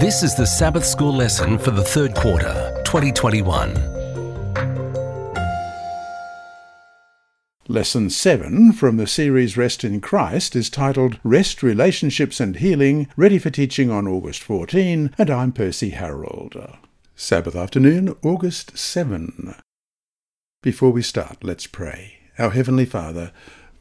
This is the Sabbath School lesson for the third quarter, 2021. Lesson 7 from the series Rest in Christ is titled Rest, Relationships and Healing, ready for teaching on August 14, and I'm Percy Harold. Sabbath afternoon, August 7. Before we start, let's pray. Our Heavenly Father,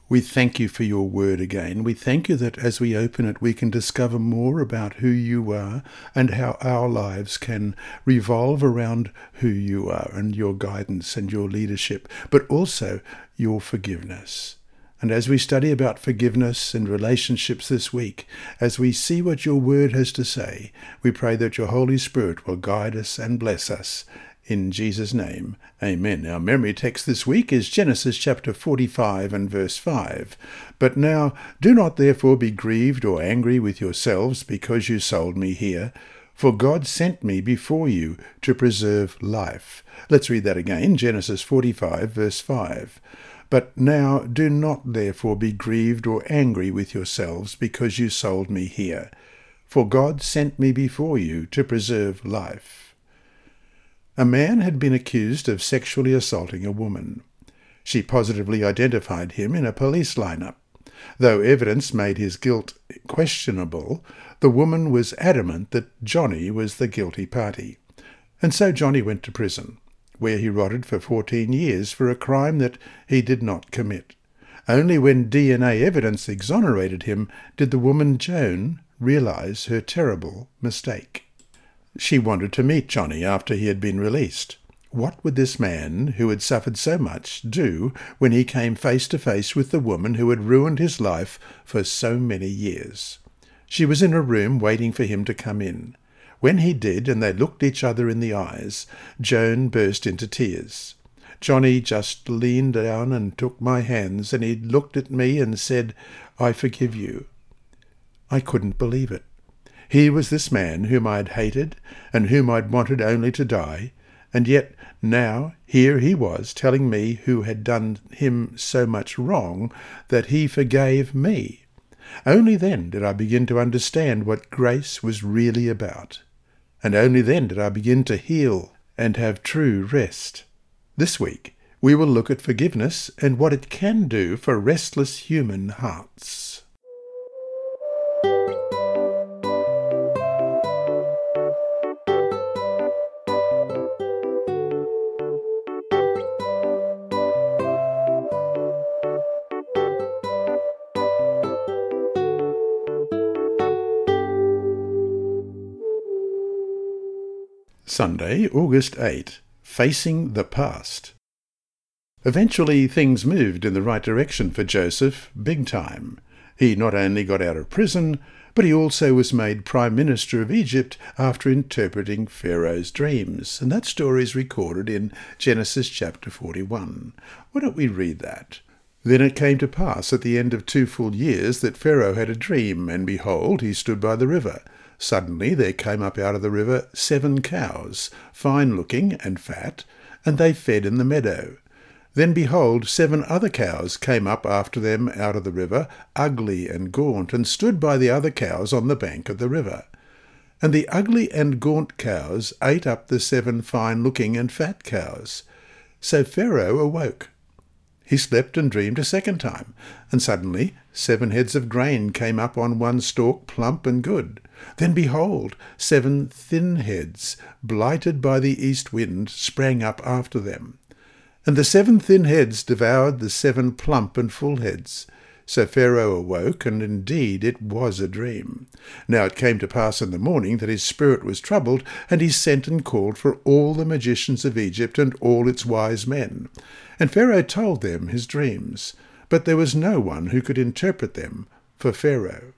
we thank you for your word again. We thank you that as we open it, we can discover more about who you are and how our lives can revolve around who you are and your guidance and your leadership, but also your forgiveness. And as we study about forgiveness and relationships this week, as we see what your word has to say, we pray that your Holy Spirit will guide us and bless us in Jesus' name, amen. Our memory text this week is Genesis chapter 45 and verse 5. But now do not therefore be grieved or angry with yourselves because you sold me here, for God sent me before you to preserve life. Let's read that again, Genesis 45 verse 5. But now do not therefore be grieved or angry with yourselves because you sold me here, for God sent me before you to preserve life. A man had been accused of sexually assaulting a woman. She positively identified him in a police lineup. Though evidence made his guilt questionable, the woman was adamant that Johnny was the guilty party. And so Johnny went to prison, where he rotted for 14 years for a crime that he did not commit. Only when DNA evidence exonerated him did the woman Joan realize her terrible mistake. She wanted to meet Johnny after he had been released. What would this man, who had suffered so much, do when he came face to face with the woman who had ruined his life for so many years? She was in a room waiting for him to come in. When he did, and they looked each other in the eyes, Joan burst into tears. Johnny just leaned down and took my hands, and he looked at me and said, I forgive you. I couldn't believe it. He was this man whom I had hated and whom I'd wanted only to die, and yet now here he was telling me who had done him so much wrong that he forgave me. Only then did I begin to understand what grace was really about, and only then did I begin to heal and have true rest. This week we will look at forgiveness and what it can do for restless human hearts. Sunday, August 8. Facing the Past. Eventually, things moved in the right direction for Joseph, big time. He not only got out of prison, but he also was made Prime Minister of Egypt after interpreting Pharaoh's dreams. And that story is recorded in Genesis chapter 41. Why don't we read that? Then it came to pass at the end of two full years that Pharaoh had a dream, and behold, he stood by the river. Suddenly there came up out of the river seven cows, fine looking and fat, and they fed in the meadow. Then behold, seven other cows came up after them out of the river, ugly and gaunt, and stood by the other cows on the bank of the river. And the ugly and gaunt cows ate up the seven fine looking and fat cows. So Pharaoh awoke. He slept and dreamed a second time, and suddenly seven heads of grain came up on one stalk, plump and good. Then behold, seven thin heads, blighted by the east wind, sprang up after them. And the seven thin heads devoured the seven plump and full heads. So Pharaoh awoke, and indeed it was a dream. Now it came to pass in the morning that his spirit was troubled, and he sent and called for all the magicians of Egypt and all its wise men. And Pharaoh told them his dreams, but there was no one who could interpret them for Pharaoh.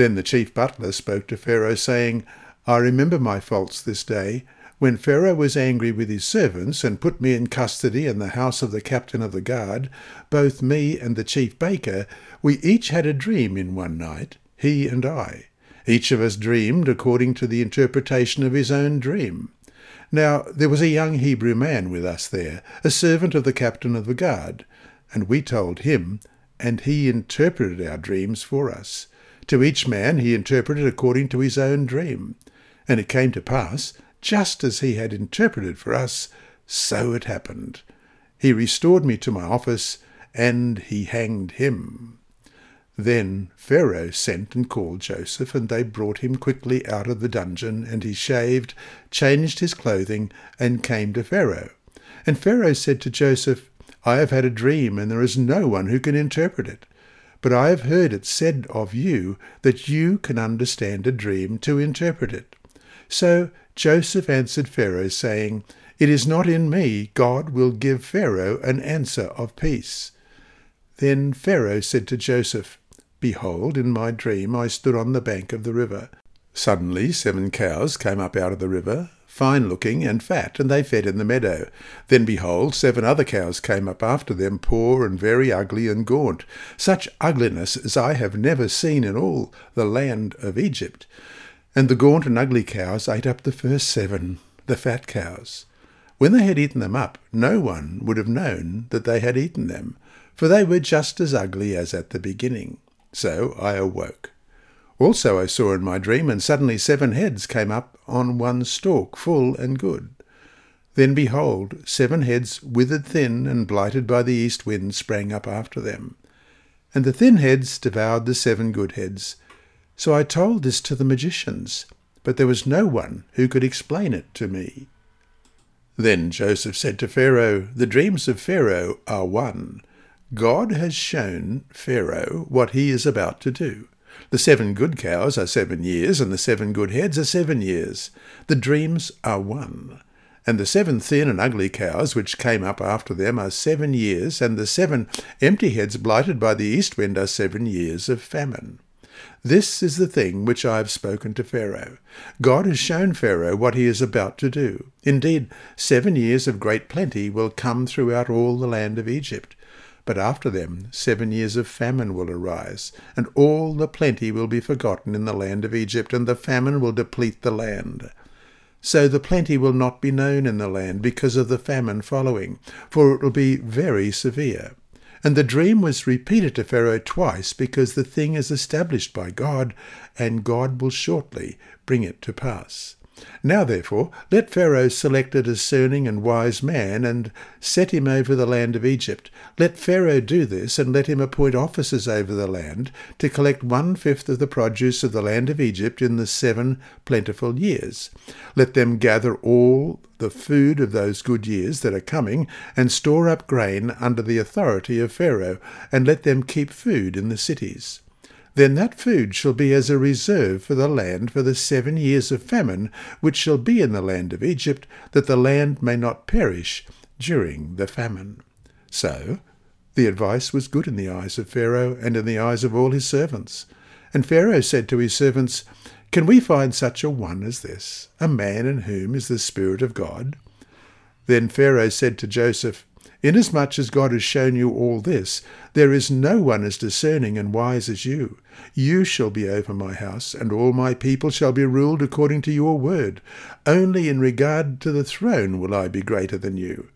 Then the chief butler spoke to Pharaoh, saying, I remember my faults this day, when Pharaoh was angry with his servants and put me in custody in the house of the captain of the guard, both me and the chief baker, we each had a dream in one night, he and I. Each of us dreamed according to the interpretation of his own dream. Now there was a young Hebrew man with us there, a servant of the captain of the guard, and we told him, and he interpreted our dreams for us. To each man he interpreted according to his own dream. And it came to pass, just as he had interpreted for us, so it happened. He restored me to my office, and he hanged him. Then Pharaoh sent and called Joseph, and they brought him quickly out of the dungeon, and he shaved, changed his clothing, and came to Pharaoh. And Pharaoh said to Joseph, I have had a dream, and there is no one who can interpret it. But I have heard it said of you that you can understand a dream to interpret it. So Joseph answered Pharaoh, saying, It is not in me. God will give Pharaoh an answer of peace. Then Pharaoh said to Joseph, Behold, in my dream I stood on the bank of the river. Suddenly seven cows came up out of the river, fine looking and fat, and they fed in the meadow. Then behold, seven other cows came up after them, poor and very ugly and gaunt, such ugliness as I have never seen in all the land of Egypt. And the gaunt and ugly cows ate up the first seven, the fat cows. When they had eaten them up, no one would have known that they had eaten them, for they were just as ugly as at the beginning. So I awoke. Also I saw in my dream, and suddenly seven heads came up on one stalk, full and good. Then behold, seven heads withered thin and blighted by the east wind sprang up after them. And the thin heads devoured the seven good heads. So I told this to the magicians, but there was no one who could explain it to me. Then Joseph said to Pharaoh, The dreams of Pharaoh are one. God has shown Pharaoh what he is about to do. The seven good cows are seven years, and the seven good heads are seven years. The dreams are one. And the seven thin and ugly cows which came up after them are seven years, and the seven empty heads blighted by the east wind are seven years of famine. This is the thing which I have spoken to Pharaoh. God has shown Pharaoh what he is about to do. Indeed, seven years of great plenty will come throughout all the land of Egypt. But after them seven years of famine will arise, and all the plenty will be forgotten in the land of Egypt, and the famine will deplete the land. So the plenty will not be known in the land because of the famine following, for it will be very severe. And the dream was repeated to Pharaoh twice because the thing is established by God, and God will shortly bring it to pass. Now, therefore, let Pharaoh select a discerning and wise man, and set him over the land of Egypt. Let Pharaoh do this, and let him appoint officers over the land, to collect one fifth of the produce of the land of Egypt in the seven plentiful years. Let them gather all the food of those good years that are coming, and store up grain under the authority of Pharaoh, and let them keep food in the cities then that food shall be as a reserve for the land for the seven years of famine which shall be in the land of Egypt, that the land may not perish during the famine. So the advice was good in the eyes of Pharaoh and in the eyes of all his servants. And Pharaoh said to his servants, Can we find such a one as this, a man in whom is the Spirit of God? Then Pharaoh said to Joseph, Inasmuch as God has shown you all this, there is no one as discerning and wise as you. You shall be over my house, and all my people shall be ruled according to your word. Only in regard to the throne will I be greater than you.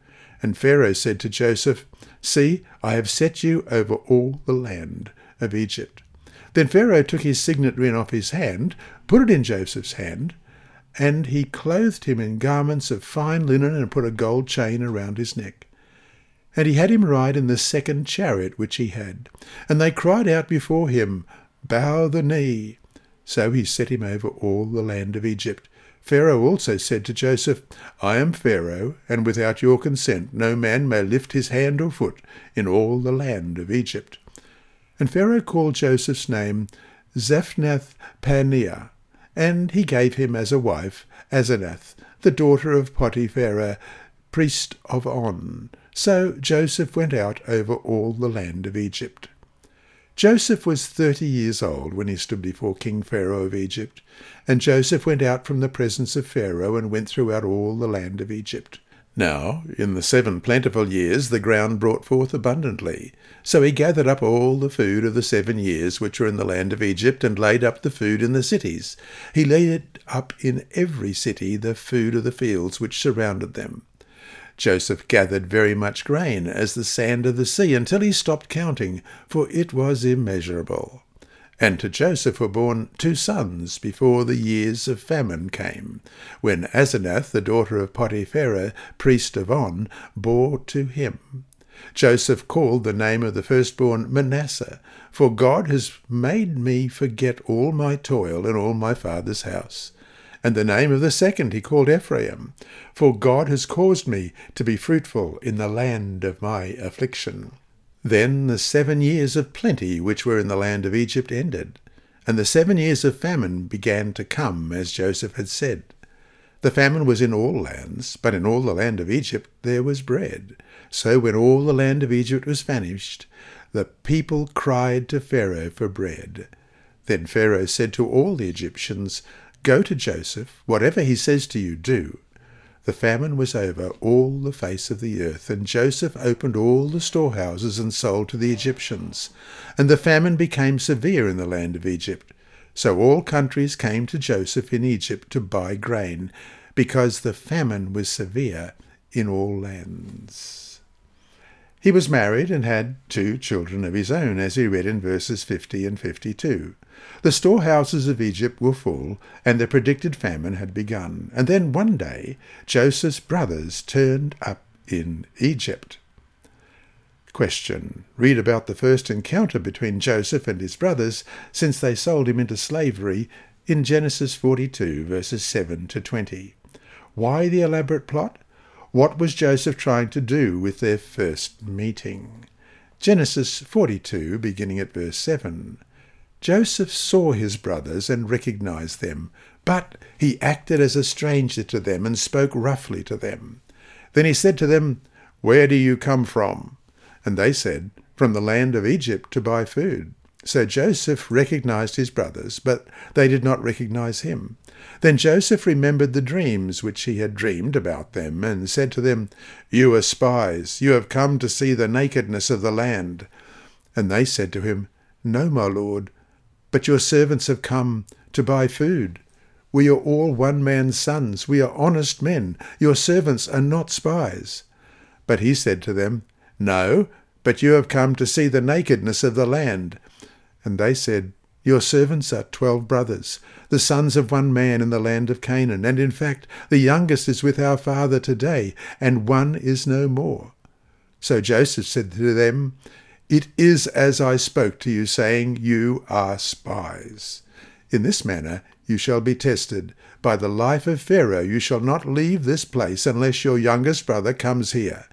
And Pharaoh said to Joseph, See, I have set you over all the land of Egypt. Then Pharaoh took his signet ring off his hand, put it in Joseph's hand, and he clothed him in garments of fine linen and put a gold chain around his neck. And he had him ride in the second chariot which he had. And they cried out before him, Bow the knee. So he set him over all the land of Egypt. Pharaoh also said to Joseph, I am Pharaoh, and without your consent no man may lift his hand or foot in all the land of Egypt. And Pharaoh called Joseph's name Zaphnath Paneah, and he gave him as a wife Asenath, the daughter of Potipherah, priest of On. So Joseph went out over all the land of Egypt. Joseph was thirty years old when he stood before King Pharaoh of Egypt, and Joseph went out from the presence of Pharaoh and went throughout all the land of Egypt. Now, in the seven plentiful years, the ground brought forth abundantly. So he gathered up all the food of the seven years which were in the land of Egypt, and laid up the food in the cities. He laid up in every city the food of the fields which surrounded them. Joseph gathered very much grain, as the sand of the sea, until he stopped counting, for it was immeasurable. And to Joseph were born two sons before the years of famine came, when Asenath, the daughter of Potipherah, priest of On, bore to him. Joseph called the name of the firstborn Manasseh, for God has made me forget all my toil in all my father's house. And the name of the second he called Ephraim, for God has caused me to be fruitful in the land of my affliction. Then the seven years of plenty which were in the land of Egypt ended, and the seven years of famine began to come, as Joseph had said. The famine was in all lands, but in all the land of Egypt there was bread. So when all the land of Egypt was famished, the people cried to Pharaoh for bread. Then Pharaoh said to all the Egyptians, Go to Joseph, whatever he says to you, do. The famine was over all the face of the earth, and Joseph opened all the storehouses and sold to the Egyptians. And the famine became severe in the land of Egypt. So all countries came to Joseph in Egypt to buy grain, because the famine was severe in all lands. He was married and had two children of his own, as he read in verses 50 and 52. The storehouses of Egypt were full, and the predicted famine had begun. And then one day Joseph's brothers turned up in Egypt. Question. Read about the first encounter between Joseph and his brothers since they sold him into slavery in Genesis 42, verses 7 to 20. Why the elaborate plot? What was Joseph trying to do with their first meeting? Genesis 42, beginning at verse 7. Joseph saw his brothers and recognized them, but he acted as a stranger to them and spoke roughly to them. Then he said to them, Where do you come from? And they said, From the land of Egypt to buy food. So Joseph recognized his brothers, but they did not recognize him. Then Joseph remembered the dreams which he had dreamed about them, and said to them, You are spies, you have come to see the nakedness of the land. And they said to him, No, my lord, but your servants have come to buy food. We are all one man's sons. We are honest men. Your servants are not spies. But he said to them, No, but you have come to see the nakedness of the land. And they said, Your servants are twelve brothers, the sons of one man in the land of Canaan. And in fact, the youngest is with our father today, and one is no more. So Joseph said to them, it is as I spoke to you, saying, You are spies. In this manner you shall be tested. By the life of Pharaoh you shall not leave this place unless your youngest brother comes here.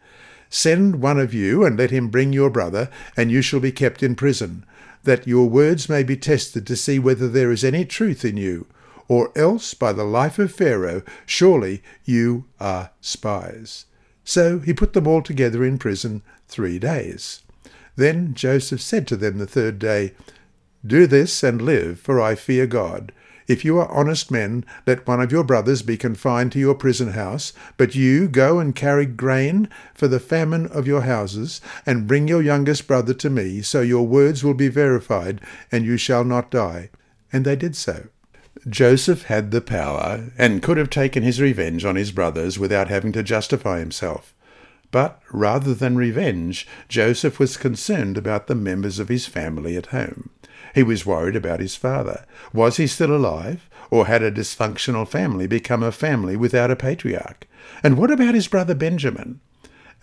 Send one of you, and let him bring your brother, and you shall be kept in prison, that your words may be tested to see whether there is any truth in you. Or else, by the life of Pharaoh, surely you are spies. So he put them all together in prison three days. Then Joseph said to them the third day, Do this and live, for I fear God. If you are honest men, let one of your brothers be confined to your prison house, but you go and carry grain for the famine of your houses, and bring your youngest brother to me, so your words will be verified, and you shall not die. And they did so. Joseph had the power, and could have taken his revenge on his brothers without having to justify himself. But rather than revenge, Joseph was concerned about the members of his family at home. He was worried about his father. Was he still alive? Or had a dysfunctional family become a family without a patriarch? And what about his brother Benjamin?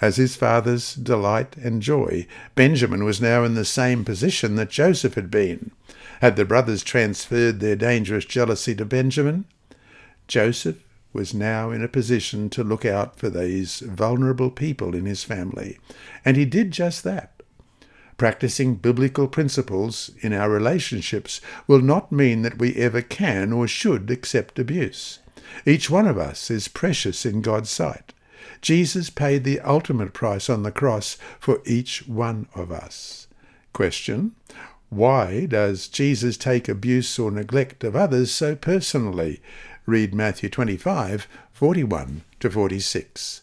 As his father's delight and joy, Benjamin was now in the same position that Joseph had been. Had the brothers transferred their dangerous jealousy to Benjamin? Joseph was now in a position to look out for these vulnerable people in his family, and he did just that. Practicing biblical principles in our relationships will not mean that we ever can or should accept abuse. Each one of us is precious in God's sight. Jesus paid the ultimate price on the cross for each one of us. Question Why does Jesus take abuse or neglect of others so personally? Read Matthew 25, 41 to 46.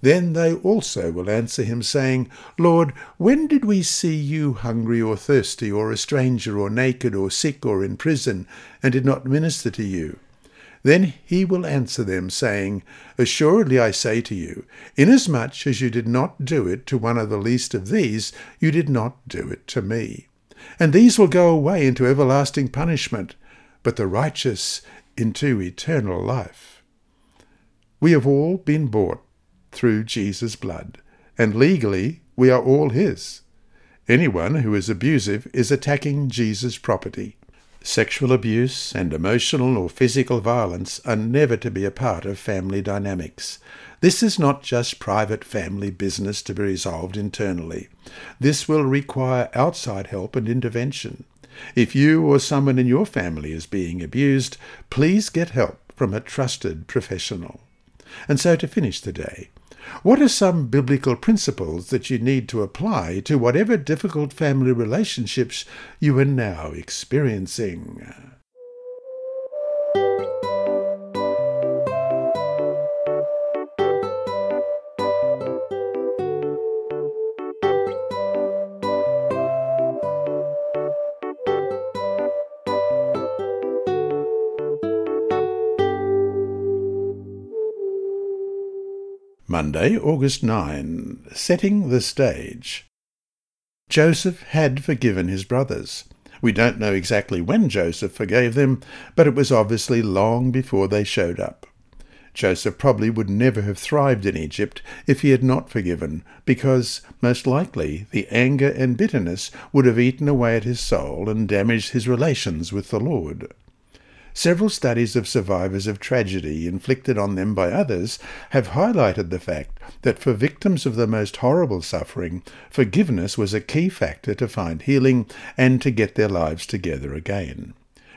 Then they also will answer him, saying, Lord, when did we see you hungry or thirsty, or a stranger, or naked, or sick, or in prison, and did not minister to you? Then he will answer them, saying, Assuredly I say to you, inasmuch as you did not do it to one of the least of these, you did not do it to me. And these will go away into everlasting punishment, but the righteous into eternal life. We have all been bought through Jesus' blood, and legally we are all his. Anyone who is abusive is attacking Jesus' property. Sexual abuse and emotional or physical violence are never to be a part of family dynamics. This is not just private family business to be resolved internally. This will require outside help and intervention. If you or someone in your family is being abused, please get help from a trusted professional. And so to finish the day, what are some biblical principles that you need to apply to whatever difficult family relationships you are now experiencing? Monday, August 9. Setting the stage. Joseph had forgiven his brothers. We don't know exactly when Joseph forgave them, but it was obviously long before they showed up. Joseph probably would never have thrived in Egypt if he had not forgiven, because, most likely, the anger and bitterness would have eaten away at his soul and damaged his relations with the Lord. Several studies of survivors of tragedy inflicted on them by others have highlighted the fact that for victims of the most horrible suffering, forgiveness was a key factor to find healing and to get their lives together again.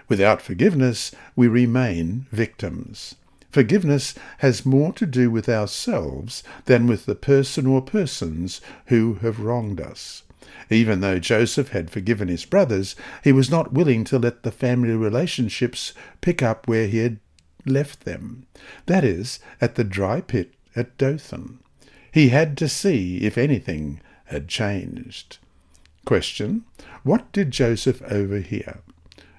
Without forgiveness, we remain victims. Forgiveness has more to do with ourselves than with the person or persons who have wronged us. Even though Joseph had forgiven his brothers, he was not willing to let the family relationships pick up where he had left them, that is, at the dry pit at Dothan. He had to see if anything had changed. Question. What did Joseph overhear?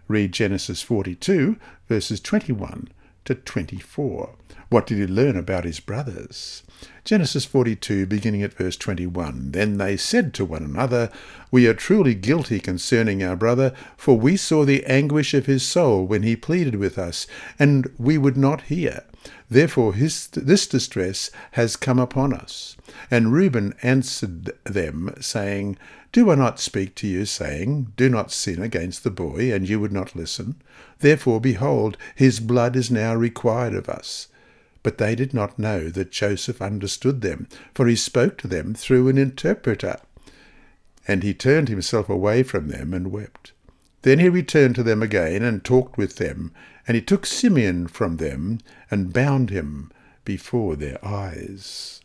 Read Genesis 42, verses 21 to 24. What did he learn about his brothers? Genesis 42, beginning at verse 21. Then they said to one another, We are truly guilty concerning our brother, for we saw the anguish of his soul when he pleaded with us, and we would not hear. Therefore his, this distress has come upon us. And Reuben answered them, saying, Do I not speak to you, saying, Do not sin against the boy, and you would not listen? Therefore, behold, his blood is now required of us. But they did not know that Joseph understood them, for he spoke to them through an interpreter. And he turned himself away from them and wept. Then he returned to them again and talked with them, and he took Simeon from them and bound him before their eyes.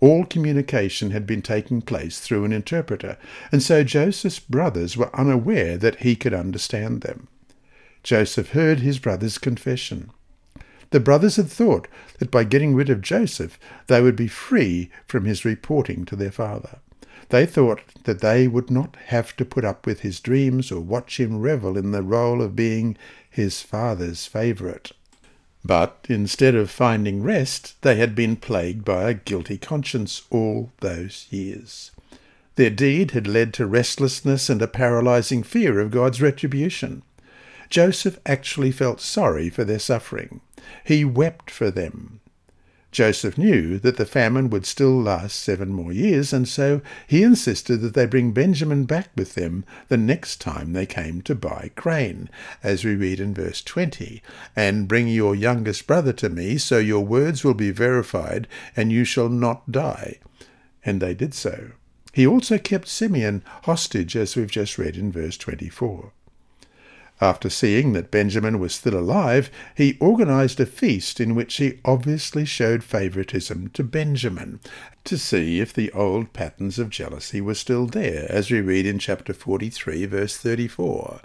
All communication had been taking place through an interpreter, and so Joseph's brothers were unaware that he could understand them. Joseph heard his brother's confession. The brothers had thought that by getting rid of Joseph, they would be free from his reporting to their father. They thought that they would not have to put up with his dreams or watch him revel in the role of being his father's favourite. But instead of finding rest, they had been plagued by a guilty conscience all those years. Their deed had led to restlessness and a paralyzing fear of God's retribution. Joseph actually felt sorry for their suffering. He wept for them. Joseph knew that the famine would still last seven more years, and so he insisted that they bring Benjamin back with them the next time they came to buy grain, as we read in verse 20, and bring your youngest brother to me, so your words will be verified, and you shall not die. And they did so. He also kept Simeon hostage, as we've just read in verse 24. After seeing that Benjamin was still alive, he organized a feast in which he obviously showed favoritism to Benjamin, to see if the old patterns of jealousy were still there, as we read in chapter 43, verse 34.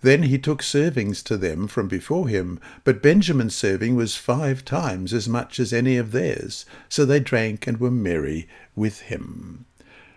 Then he took servings to them from before him, but Benjamin's serving was five times as much as any of theirs. So they drank and were merry with him.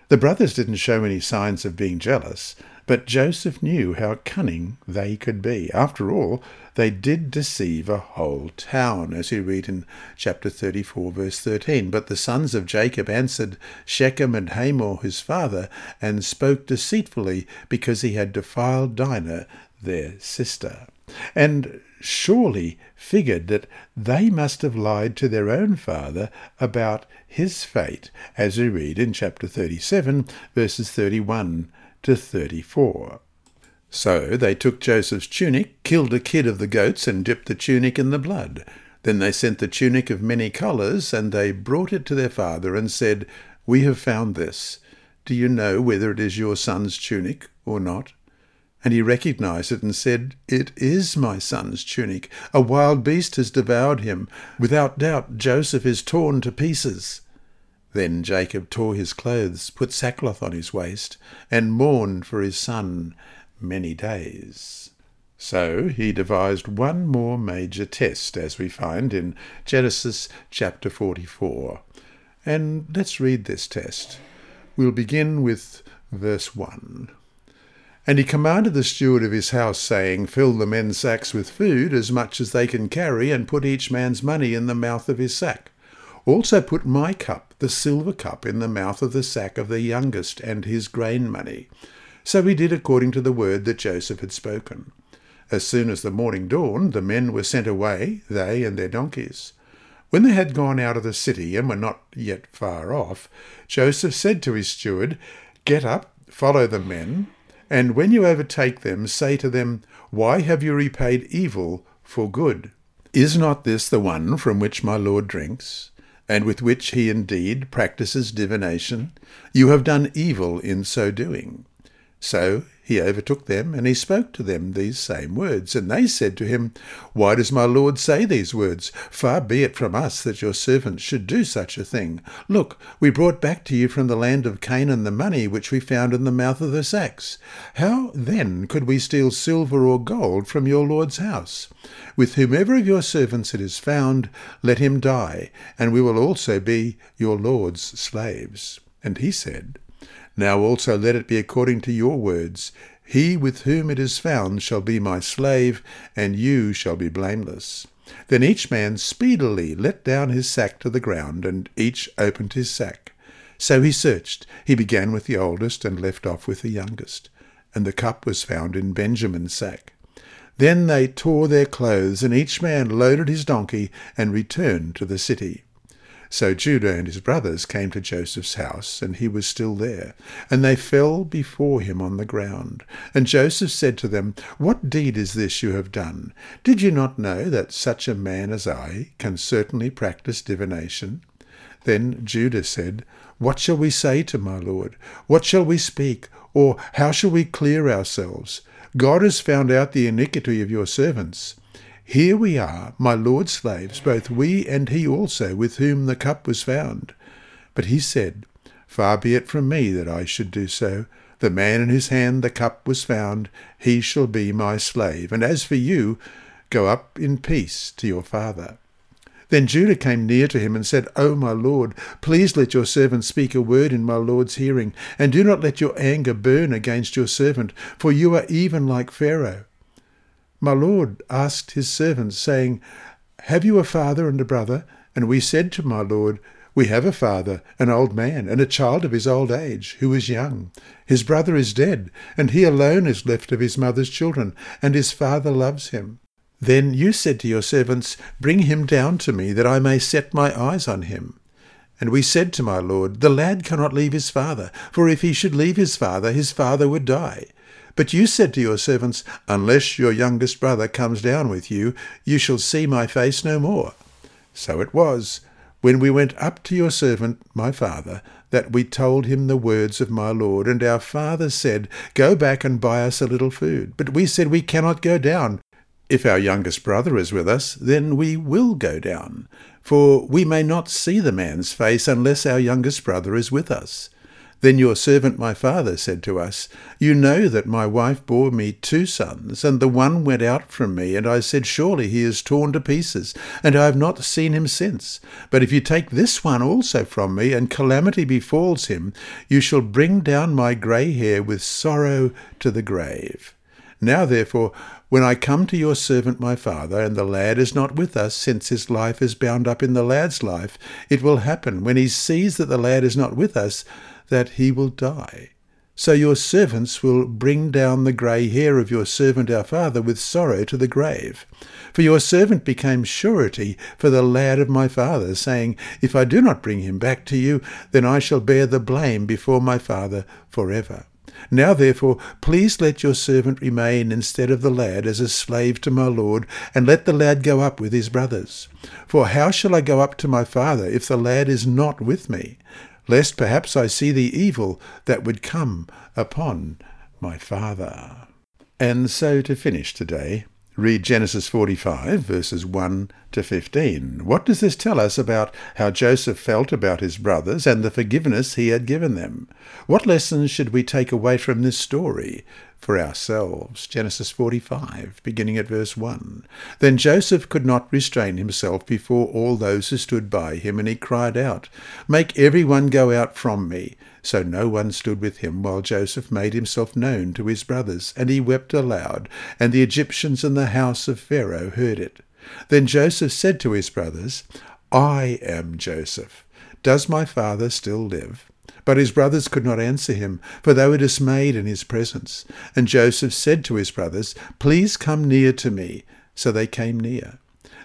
The brothers didn't show any signs of being jealous, but Joseph knew how cunning they could be. After all, they did deceive a whole town, as we read in chapter 34, verse 13. But the sons of Jacob answered Shechem and Hamor his father, and spoke deceitfully, because he had defiled Dinah, their sister. And surely figured that they must have lied to their own father about his fate, as we read in chapter 37, verses 31 to 34. So they took Joseph's tunic, killed a kid of the goats, and dipped the tunic in the blood. Then they sent the tunic of many colours, and they brought it to their father, and said, We have found this. Do you know whether it is your son's tunic or not? And he recognized it and said, It is my son's tunic. A wild beast has devoured him. Without doubt, Joseph is torn to pieces. Then Jacob tore his clothes, put sackcloth on his waist, and mourned for his son many days. So he devised one more major test, as we find in Genesis chapter 44. And let's read this test. We'll begin with verse 1. And he commanded the steward of his house, saying, Fill the men's sacks with food, as much as they can carry, and put each man's money in the mouth of his sack. Also put my cup, the silver cup, in the mouth of the sack of the youngest, and his grain money. So he did according to the word that Joseph had spoken. As soon as the morning dawned, the men were sent away, they and their donkeys. When they had gone out of the city and were not yet far off, Joseph said to his steward, Get up, follow the men, and when you overtake them, say to them, Why have you repaid evil for good? Is not this the one from which my Lord drinks, and with which he indeed practices divination? You have done evil in so doing. So he overtook them, and he spoke to them these same words. And they said to him, Why does my Lord say these words? Far be it from us that your servants should do such a thing. Look, we brought back to you from the land of Canaan the money which we found in the mouth of the sacks. How then could we steal silver or gold from your Lord's house? With whomever of your servants it is found, let him die, and we will also be your Lord's slaves. And he said, now also let it be according to your words. He with whom it is found shall be my slave, and you shall be blameless. Then each man speedily let down his sack to the ground, and each opened his sack. So he searched. He began with the oldest, and left off with the youngest. And the cup was found in Benjamin's sack. Then they tore their clothes, and each man loaded his donkey, and returned to the city. So Judah and his brothers came to Joseph's house, and he was still there. And they fell before him on the ground. And Joseph said to them, What deed is this you have done? Did you not know that such a man as I can certainly practice divination? Then Judah said, What shall we say to my lord? What shall we speak? Or how shall we clear ourselves? God has found out the iniquity of your servants. Here we are, my Lord's slaves, both we and he also, with whom the cup was found. But he said, Far be it from me that I should do so. The man in whose hand the cup was found, he shall be my slave. And as for you, go up in peace to your father. Then Judah came near to him and said, O my lord, please let your servant speak a word in my lord's hearing, and do not let your anger burn against your servant, for you are even like Pharaoh. My lord asked his servants, saying, Have you a father and a brother? And we said to my lord, We have a father, an old man, and a child of his old age, who is young. His brother is dead, and he alone is left of his mother's children, and his father loves him. Then you said to your servants, Bring him down to me, that I may set my eyes on him. And we said to my lord, The lad cannot leave his father, for if he should leave his father, his father would die. But you said to your servants, Unless your youngest brother comes down with you, you shall see my face no more. So it was, when we went up to your servant, my father, that we told him the words of my Lord. And our father said, Go back and buy us a little food. But we said, We cannot go down. If our youngest brother is with us, then we will go down. For we may not see the man's face unless our youngest brother is with us. Then your servant my father said to us, You know that my wife bore me two sons, and the one went out from me, and I said, Surely he is torn to pieces, and I have not seen him since. But if you take this one also from me, and calamity befalls him, you shall bring down my grey hair with sorrow to the grave. Now therefore, when I come to your servant my father, and the lad is not with us, since his life is bound up in the lad's life, it will happen, when he sees that the lad is not with us, that he will die. So your servants will bring down the grey hair of your servant our father with sorrow to the grave. For your servant became surety for the lad of my father, saying, If I do not bring him back to you, then I shall bear the blame before my father for ever. Now therefore, please let your servant remain instead of the lad as a slave to my lord, and let the lad go up with his brothers. For how shall I go up to my father if the lad is not with me? Lest perhaps I see the evil that would come upon my father. And so to finish today, read Genesis 45, verses 1 to 15. What does this tell us about how Joseph felt about his brothers and the forgiveness he had given them? What lessons should we take away from this story for ourselves. Genesis 45, beginning at verse 1. Then Joseph could not restrain himself before all those who stood by him, and he cried out, Make every one go out from me. So no one stood with him while Joseph made himself known to his brothers, and he wept aloud, and the Egyptians in the house of Pharaoh heard it. Then Joseph said to his brothers, I am Joseph. Does my father still live? But his brothers could not answer him, for they were dismayed in his presence. And Joseph said to his brothers, Please come near to me. So they came near.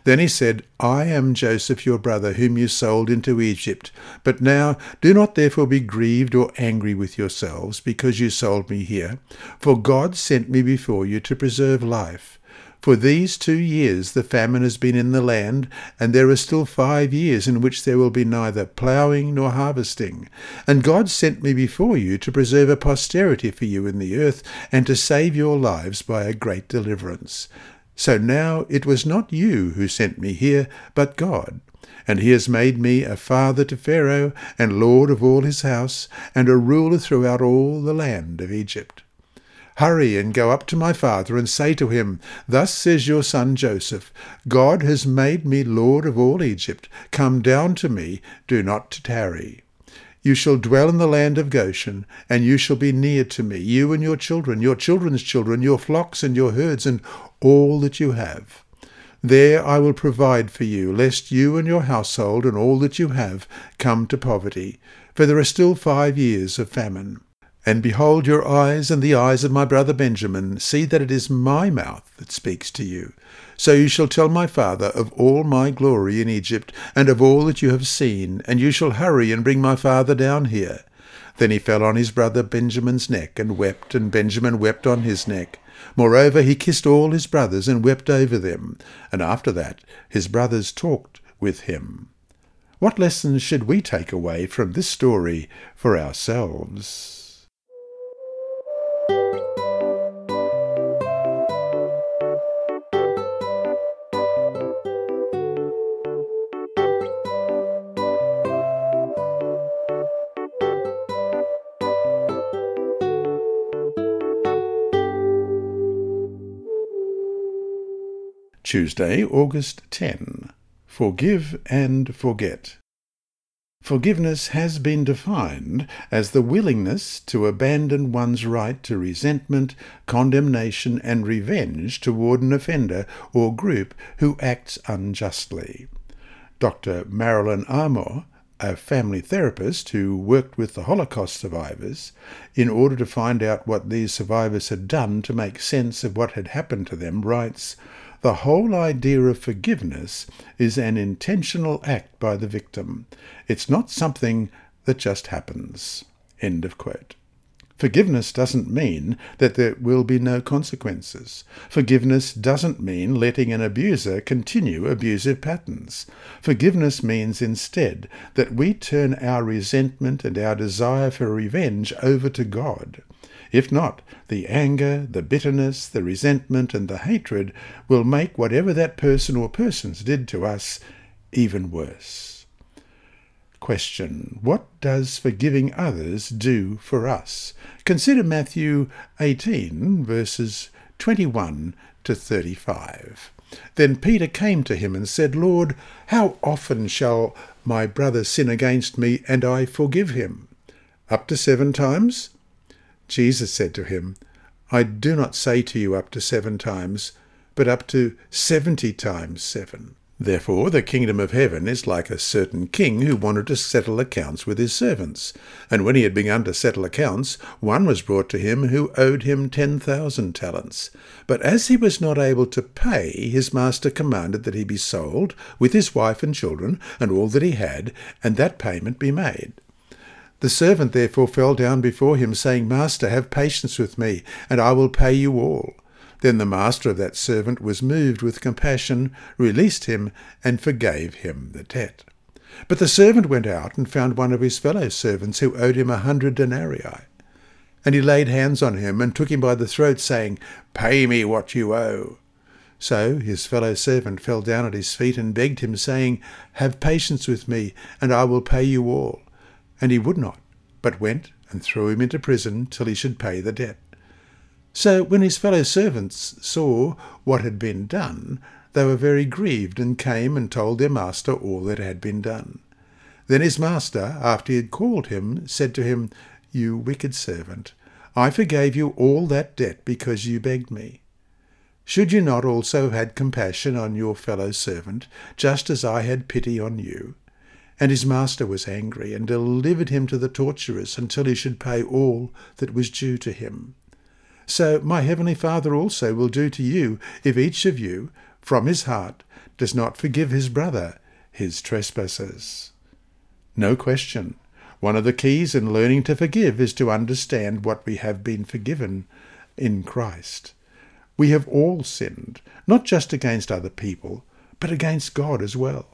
Then he said, I am Joseph your brother, whom you sold into Egypt. But now do not therefore be grieved or angry with yourselves, because you sold me here. For God sent me before you to preserve life. For these two years the famine has been in the land, and there are still five years in which there will be neither ploughing nor harvesting. And God sent me before you to preserve a posterity for you in the earth, and to save your lives by a great deliverance. So now it was not you who sent me here, but God. And he has made me a father to Pharaoh, and lord of all his house, and a ruler throughout all the land of Egypt. Hurry and go up to my father and say to him, Thus says your son Joseph, God has made me lord of all Egypt. Come down to me, do not tarry. You shall dwell in the land of Goshen, and you shall be near to me, you and your children, your children's children, your flocks and your herds, and all that you have. There I will provide for you, lest you and your household and all that you have come to poverty, for there are still five years of famine. And behold, your eyes and the eyes of my brother Benjamin see that it is my mouth that speaks to you. So you shall tell my father of all my glory in Egypt, and of all that you have seen, and you shall hurry and bring my father down here. Then he fell on his brother Benjamin's neck, and wept, and Benjamin wept on his neck. Moreover, he kissed all his brothers, and wept over them. And after that his brothers talked with him. What lessons should we take away from this story for ourselves? Tuesday, August 10. Forgive and forget. Forgiveness has been defined as the willingness to abandon one's right to resentment, condemnation, and revenge toward an offender or group who acts unjustly. Dr. Marilyn Armour, a family therapist who worked with the Holocaust survivors, in order to find out what these survivors had done to make sense of what had happened to them, writes, the whole idea of forgiveness is an intentional act by the victim. It's not something that just happens. End of quote. Forgiveness doesn't mean that there will be no consequences. Forgiveness doesn't mean letting an abuser continue abusive patterns. Forgiveness means instead that we turn our resentment and our desire for revenge over to God. If not, the anger, the bitterness, the resentment, and the hatred will make whatever that person or persons did to us even worse. Question. What does forgiving others do for us? Consider Matthew 18, verses 21 to 35. Then Peter came to him and said, Lord, how often shall my brother sin against me and I forgive him? Up to seven times? Jesus said to him, I do not say to you up to seven times, but up to seventy times seven. Therefore, the kingdom of heaven is like a certain king who wanted to settle accounts with his servants. And when he had begun to settle accounts, one was brought to him who owed him ten thousand talents. But as he was not able to pay, his master commanded that he be sold, with his wife and children, and all that he had, and that payment be made. The servant therefore fell down before him, saying, Master, have patience with me, and I will pay you all. Then the master of that servant was moved with compassion, released him, and forgave him the debt. But the servant went out and found one of his fellow servants who owed him a hundred denarii. And he laid hands on him and took him by the throat, saying, Pay me what you owe. So his fellow servant fell down at his feet and begged him, saying, Have patience with me, and I will pay you all. And he would not, but went and threw him into prison till he should pay the debt. So when his fellow servants saw what had been done, they were very grieved, and came and told their master all that had been done. Then his master, after he had called him, said to him, You wicked servant, I forgave you all that debt because you begged me. Should you not also have had compassion on your fellow servant, just as I had pity on you? And his master was angry, and delivered him to the torturers until he should pay all that was due to him. So my heavenly Father also will do to you if each of you, from his heart, does not forgive his brother his trespasses. No question. One of the keys in learning to forgive is to understand what we have been forgiven in Christ. We have all sinned, not just against other people, but against God as well.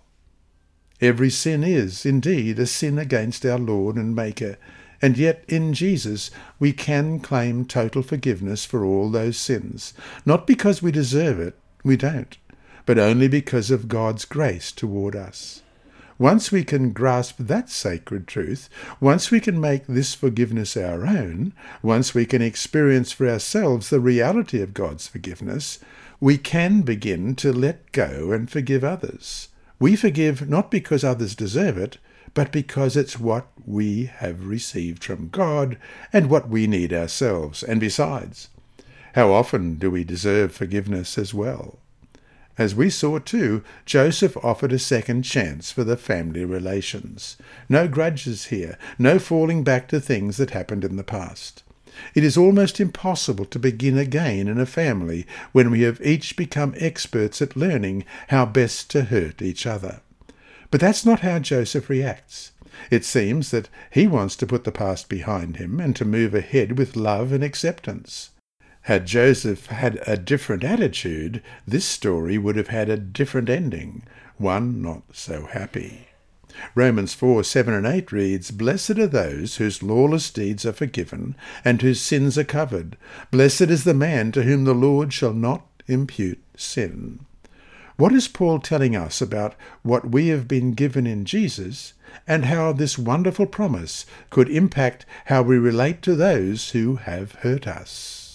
Every sin is, indeed, a sin against our Lord and Maker, and yet in Jesus we can claim total forgiveness for all those sins, not because we deserve it, we don't, but only because of God's grace toward us. Once we can grasp that sacred truth, once we can make this forgiveness our own, once we can experience for ourselves the reality of God's forgiveness, we can begin to let go and forgive others. We forgive not because others deserve it, but because it's what we have received from God and what we need ourselves. And besides, how often do we deserve forgiveness as well? As we saw too, Joseph offered a second chance for the family relations. No grudges here, no falling back to things that happened in the past. It is almost impossible to begin again in a family when we have each become experts at learning how best to hurt each other. But that's not how Joseph reacts. It seems that he wants to put the past behind him and to move ahead with love and acceptance. Had Joseph had a different attitude, this story would have had a different ending, one not so happy. Romans 4 7 and 8 reads, Blessed are those whose lawless deeds are forgiven and whose sins are covered. Blessed is the man to whom the Lord shall not impute sin. What is Paul telling us about what we have been given in Jesus and how this wonderful promise could impact how we relate to those who have hurt us?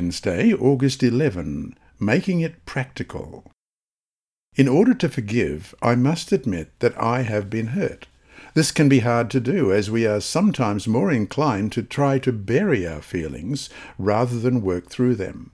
Wednesday, August 11. Making it practical. In order to forgive, I must admit that I have been hurt. This can be hard to do, as we are sometimes more inclined to try to bury our feelings rather than work through them.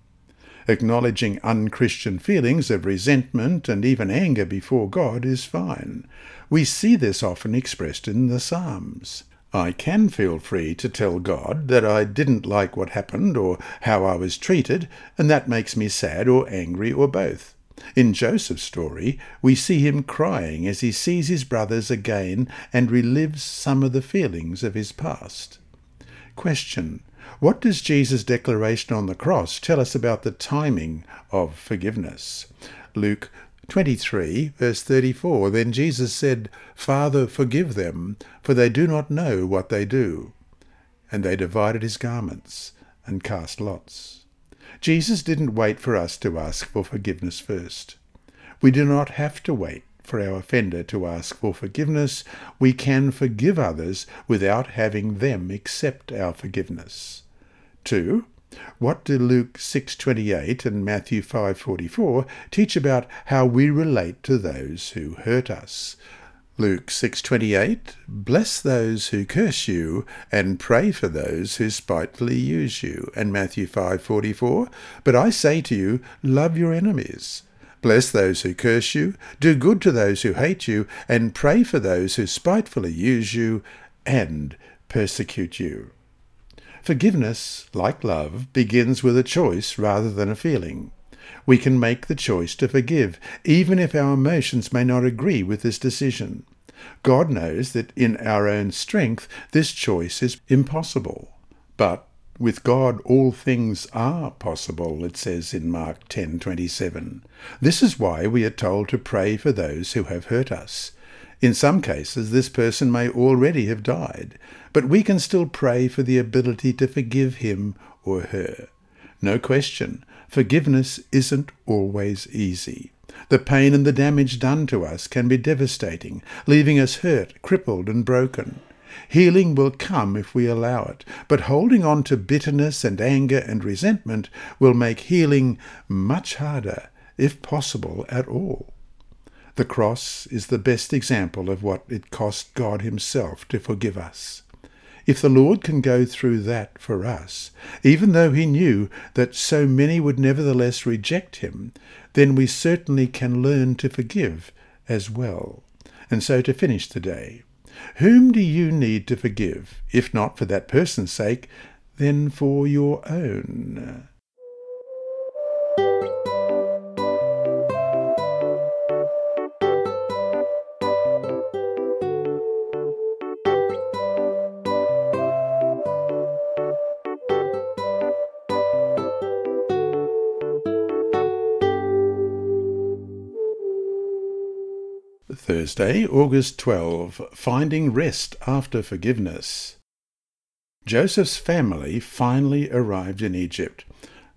Acknowledging unchristian feelings of resentment and even anger before God is fine. We see this often expressed in the Psalms. I can feel free to tell God that I didn't like what happened or how I was treated, and that makes me sad or angry or both. In Joseph's story, we see him crying as he sees his brothers again and relives some of the feelings of his past. Question. What does Jesus' declaration on the cross tell us about the timing of forgiveness? Luke 23, verse 34 Then Jesus said, Father, forgive them, for they do not know what they do. And they divided his garments and cast lots. Jesus didn't wait for us to ask for forgiveness first. We do not have to wait for our offender to ask for forgiveness. We can forgive others without having them accept our forgiveness. 2. What do Luke 6:28 and Matthew 5:44 teach about how we relate to those who hurt us? Luke 6:28 Bless those who curse you and pray for those who spitefully use you. And Matthew 5:44 But I say to you love your enemies. Bless those who curse you, do good to those who hate you, and pray for those who spitefully use you and persecute you. Forgiveness, like love, begins with a choice rather than a feeling. We can make the choice to forgive, even if our emotions may not agree with this decision. God knows that in our own strength this choice is impossible. But with God all things are possible, it says in Mark 10:27. This is why we are told to pray for those who have hurt us. In some cases, this person may already have died, but we can still pray for the ability to forgive him or her. No question, forgiveness isn't always easy. The pain and the damage done to us can be devastating, leaving us hurt, crippled, and broken. Healing will come if we allow it, but holding on to bitterness and anger and resentment will make healing much harder, if possible at all. The cross is the best example of what it cost God Himself to forgive us. If the Lord can go through that for us, even though He knew that so many would nevertheless reject Him, then we certainly can learn to forgive as well. And so to finish the day, whom do you need to forgive? If not for that person's sake, then for your own. Thursday, August 12. Finding Rest After Forgiveness. Joseph's family finally arrived in Egypt.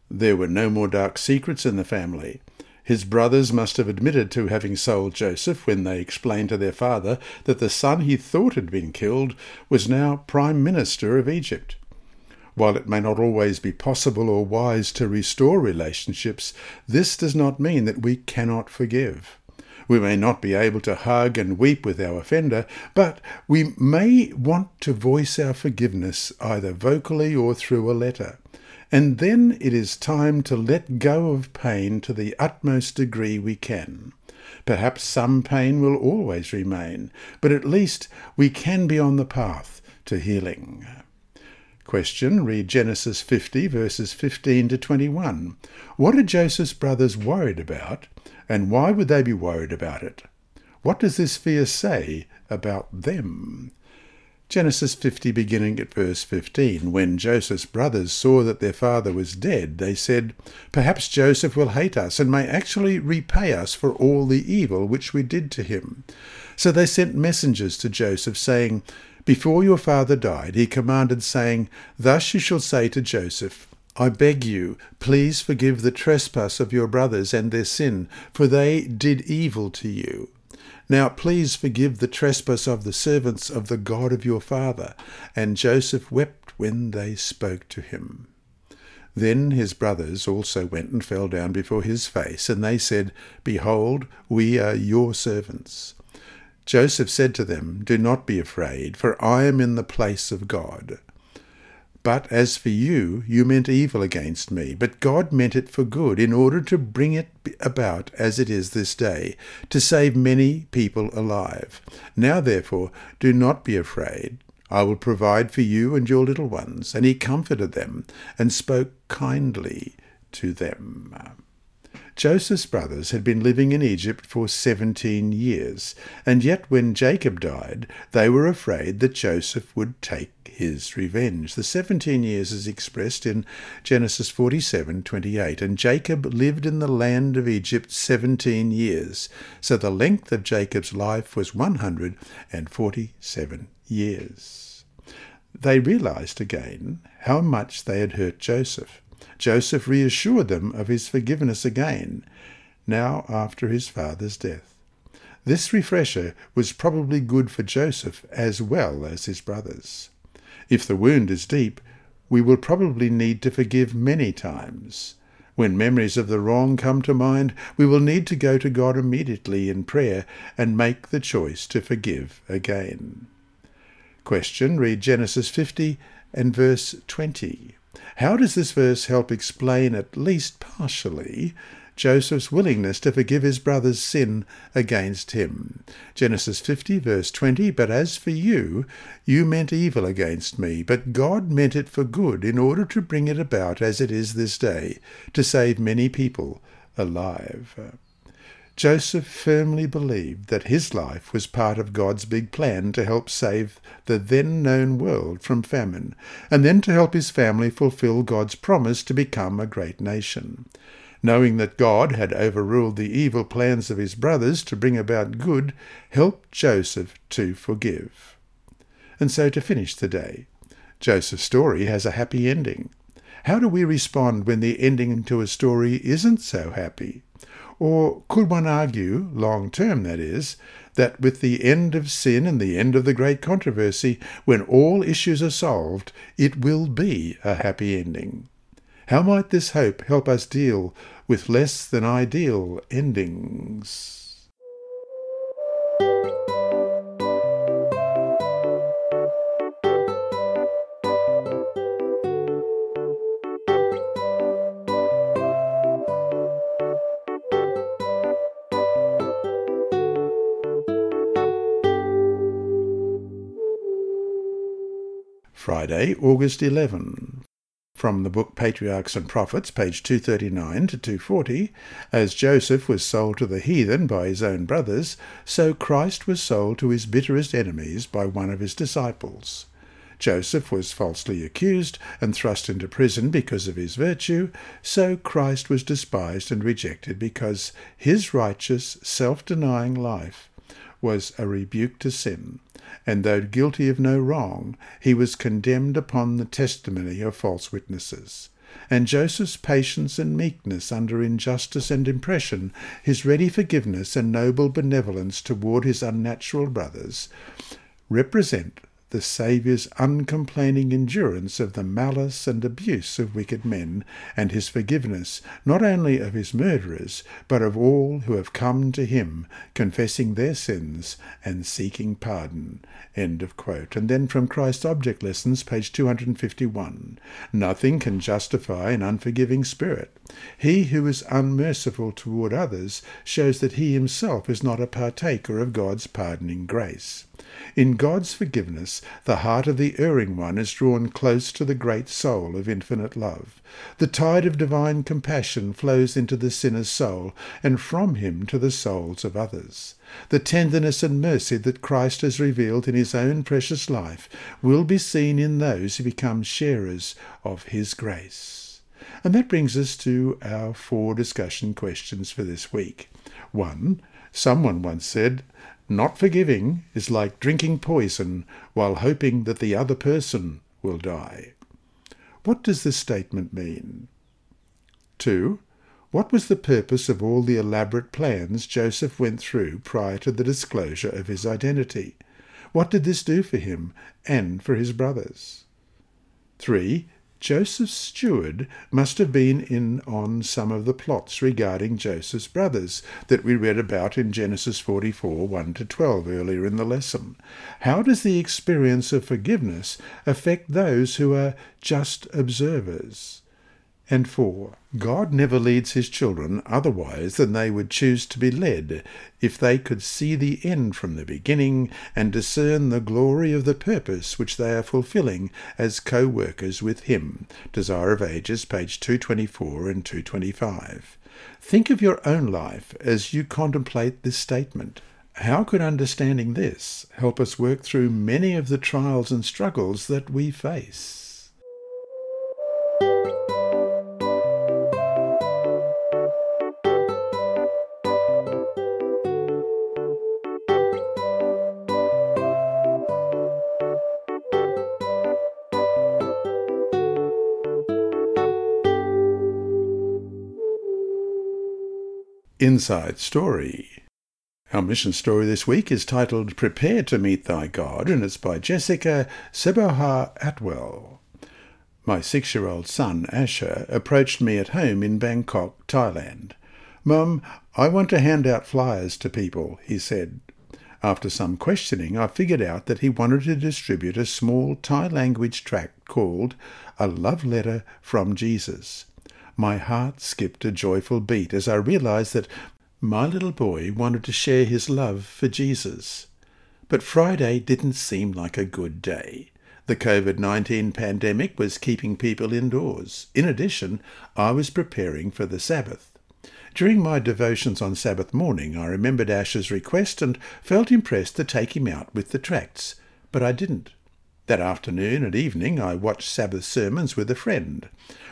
There were no more dark secrets in the family. His brothers must have admitted to having sold Joseph when they explained to their father that the son he thought had been killed was now Prime Minister of Egypt. While it may not always be possible or wise to restore relationships, this does not mean that we cannot forgive. We may not be able to hug and weep with our offender, but we may want to voice our forgiveness either vocally or through a letter. And then it is time to let go of pain to the utmost degree we can. Perhaps some pain will always remain, but at least we can be on the path to healing. Question Read Genesis 50, verses 15 to 21. What are Joseph's brothers worried about and why would they be worried about it? What does this fear say about them? Genesis 50, beginning at verse 15. When Joseph's brothers saw that their father was dead, they said, Perhaps Joseph will hate us and may actually repay us for all the evil which we did to him. So they sent messengers to Joseph, saying, Before your father died, he commanded, saying, Thus you shall say to Joseph, I beg you, please forgive the trespass of your brothers and their sin, for they did evil to you. Now please forgive the trespass of the servants of the God of your father. And Joseph wept when they spoke to him. Then his brothers also went and fell down before his face, and they said, Behold, we are your servants. Joseph said to them, Do not be afraid, for I am in the place of God. But as for you, you meant evil against me, but God meant it for good, in order to bring it about as it is this day, to save many people alive. Now therefore, do not be afraid. I will provide for you and your little ones. And he comforted them, and spoke kindly to them. Joseph's brothers had been living in Egypt for seventeen years, and yet when Jacob died, they were afraid that Joseph would take his revenge. The seventeen years is expressed in Genesis forty-seven twenty-eight, and Jacob lived in the land of Egypt seventeen years. So the length of Jacob's life was one hundred and forty-seven years. They realized again how much they had hurt Joseph. Joseph reassured them of his forgiveness again, now after his father's death. This refresher was probably good for Joseph as well as his brothers. If the wound is deep, we will probably need to forgive many times. When memories of the wrong come to mind, we will need to go to God immediately in prayer and make the choice to forgive again. Question Read Genesis 50 and verse 20. How does this verse help explain, at least partially, Joseph's willingness to forgive his brother's sin against him? Genesis 50, verse 20 But as for you, you meant evil against me, but God meant it for good, in order to bring it about as it is this day, to save many people alive. Joseph firmly believed that his life was part of God's big plan to help save the then known world from famine, and then to help his family fulfill God's promise to become a great nation. Knowing that God had overruled the evil plans of his brothers to bring about good, helped Joseph to forgive. And so to finish the day, Joseph's story has a happy ending. How do we respond when the ending to a story isn't so happy? Or could one argue, long term that is, that with the end of sin and the end of the great controversy, when all issues are solved, it will be a happy ending? How might this hope help us deal with less than ideal endings? Friday, August 11. From the book Patriarchs and Prophets, page 239 to 240, as Joseph was sold to the heathen by his own brothers, so Christ was sold to his bitterest enemies by one of his disciples. Joseph was falsely accused and thrust into prison because of his virtue, so Christ was despised and rejected because his righteous, self-denying life was a rebuke to sin and though guilty of no wrong, he was condemned upon the testimony of false witnesses. And Joseph's patience and meekness under injustice and impression, his ready forgiveness and noble benevolence toward his unnatural brothers, represent the Saviour's uncomplaining endurance of the malice and abuse of wicked men, and his forgiveness not only of his murderers, but of all who have come to him, confessing their sins and seeking pardon. End of quote. And then from Christ's Object Lessons, page 251. Nothing can justify an unforgiving spirit. He who is unmerciful toward others shows that he himself is not a partaker of God's pardoning grace. In God's forgiveness, the heart of the erring one is drawn close to the great soul of infinite love. The tide of divine compassion flows into the sinner's soul, and from him to the souls of others. The tenderness and mercy that Christ has revealed in his own precious life will be seen in those who become sharers of his grace. And that brings us to our four discussion questions for this week. 1. Someone once said, not forgiving is like drinking poison while hoping that the other person will die. What does this statement mean? 2. What was the purpose of all the elaborate plans Joseph went through prior to the disclosure of his identity? What did this do for him and for his brothers? 3. Joseph's steward must have been in on some of the plots regarding Joseph's brothers that we read about in Genesis 44 1 to 12 earlier in the lesson. How does the experience of forgiveness affect those who are just observers? And 4. God never leads his children otherwise than they would choose to be led, if they could see the end from the beginning and discern the glory of the purpose which they are fulfilling as co-workers with him. Desire of Ages, page 224 and 225. Think of your own life as you contemplate this statement. How could understanding this help us work through many of the trials and struggles that we face? Inside Story. Our mission story this week is titled Prepare to Meet Thy God, and it's by Jessica Seboha Atwell. My six year old son, Asher, approached me at home in Bangkok, Thailand. Mum, I want to hand out flyers to people, he said. After some questioning, I figured out that he wanted to distribute a small Thai language tract called A Love Letter from Jesus. My heart skipped a joyful beat as I realized that my little boy wanted to share his love for Jesus. But Friday didn't seem like a good day. The COVID 19 pandemic was keeping people indoors. In addition, I was preparing for the Sabbath. During my devotions on Sabbath morning, I remembered Asher's request and felt impressed to take him out with the tracts, but I didn't. That afternoon and evening I watched Sabbath sermons with a friend.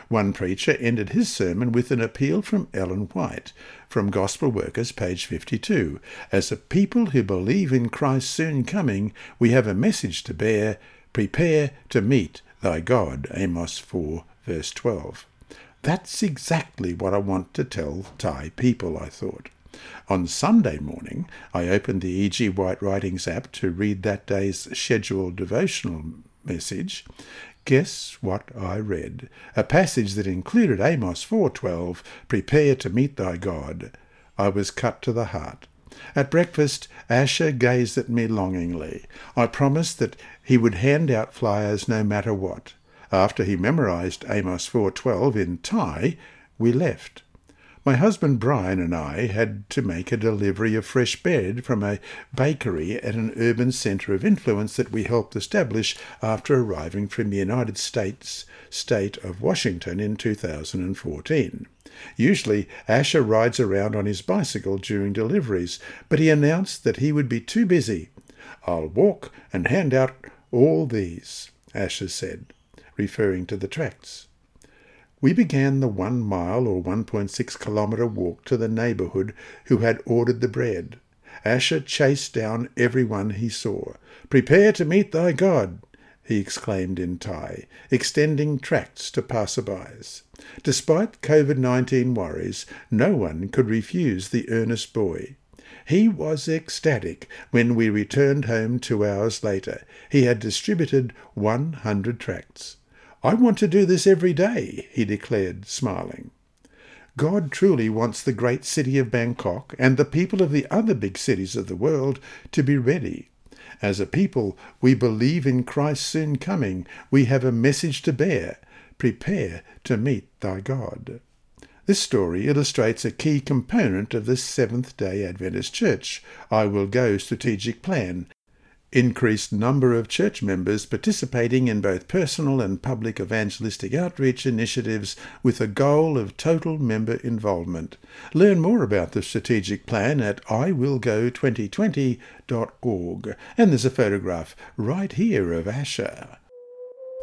One preacher ended his sermon with an appeal from Ellen White, from Gospel Workers, page 52. As a people who believe in Christ's soon coming, we have a message to bear. Prepare to meet thy God. Amos 4, verse 12. That's exactly what I want to tell Thai people, I thought. On Sunday morning, I opened the E.G. White Writings app to read that day's scheduled devotional message. Guess what I read? A passage that included Amos 4:12, "Prepare to meet thy God." I was cut to the heart. At breakfast, Asher gazed at me longingly. I promised that he would hand out flyers no matter what. After he memorized Amos 4:12 in Thai, we left. My husband Brian and I had to make a delivery of fresh bread from a bakery at an urban centre of influence that we helped establish after arriving from the United States state of Washington in 2014. Usually, Asher rides around on his bicycle during deliveries, but he announced that he would be too busy. I'll walk and hand out all these, Asher said, referring to the tracts. We began the one mile or 1.6 kilometre walk to the neighbourhood who had ordered the bread. Asher chased down everyone he saw. Prepare to meet thy God, he exclaimed in Thai, extending tracts to passerbys. Despite COVID 19 worries, no one could refuse the earnest boy. He was ecstatic when we returned home two hours later. He had distributed 100 tracts. I want to do this every day, he declared, smiling. God truly wants the great city of Bangkok and the people of the other big cities of the world to be ready. As a people, we believe in Christ's soon coming. We have a message to bear. Prepare to meet thy God. This story illustrates a key component of the Seventh day Adventist Church, I Will Go strategic plan, increased number of church members participating in both personal and public evangelistic outreach initiatives with a goal of total member involvement. Learn more about the strategic plan at iwillgo2020.org. And there's a photograph right here of Asher.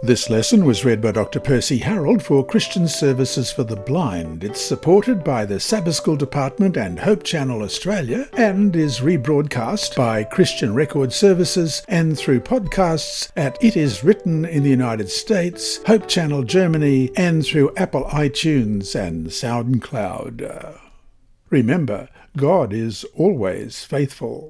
This lesson was read by Dr. Percy Harrold for Christian Services for the Blind. It's supported by the Sabbath School Department and Hope Channel Australia and is rebroadcast by Christian Record Services and through podcasts at It Is Written in the United States, Hope Channel Germany, and through Apple iTunes and SoundCloud. Remember, God is always faithful.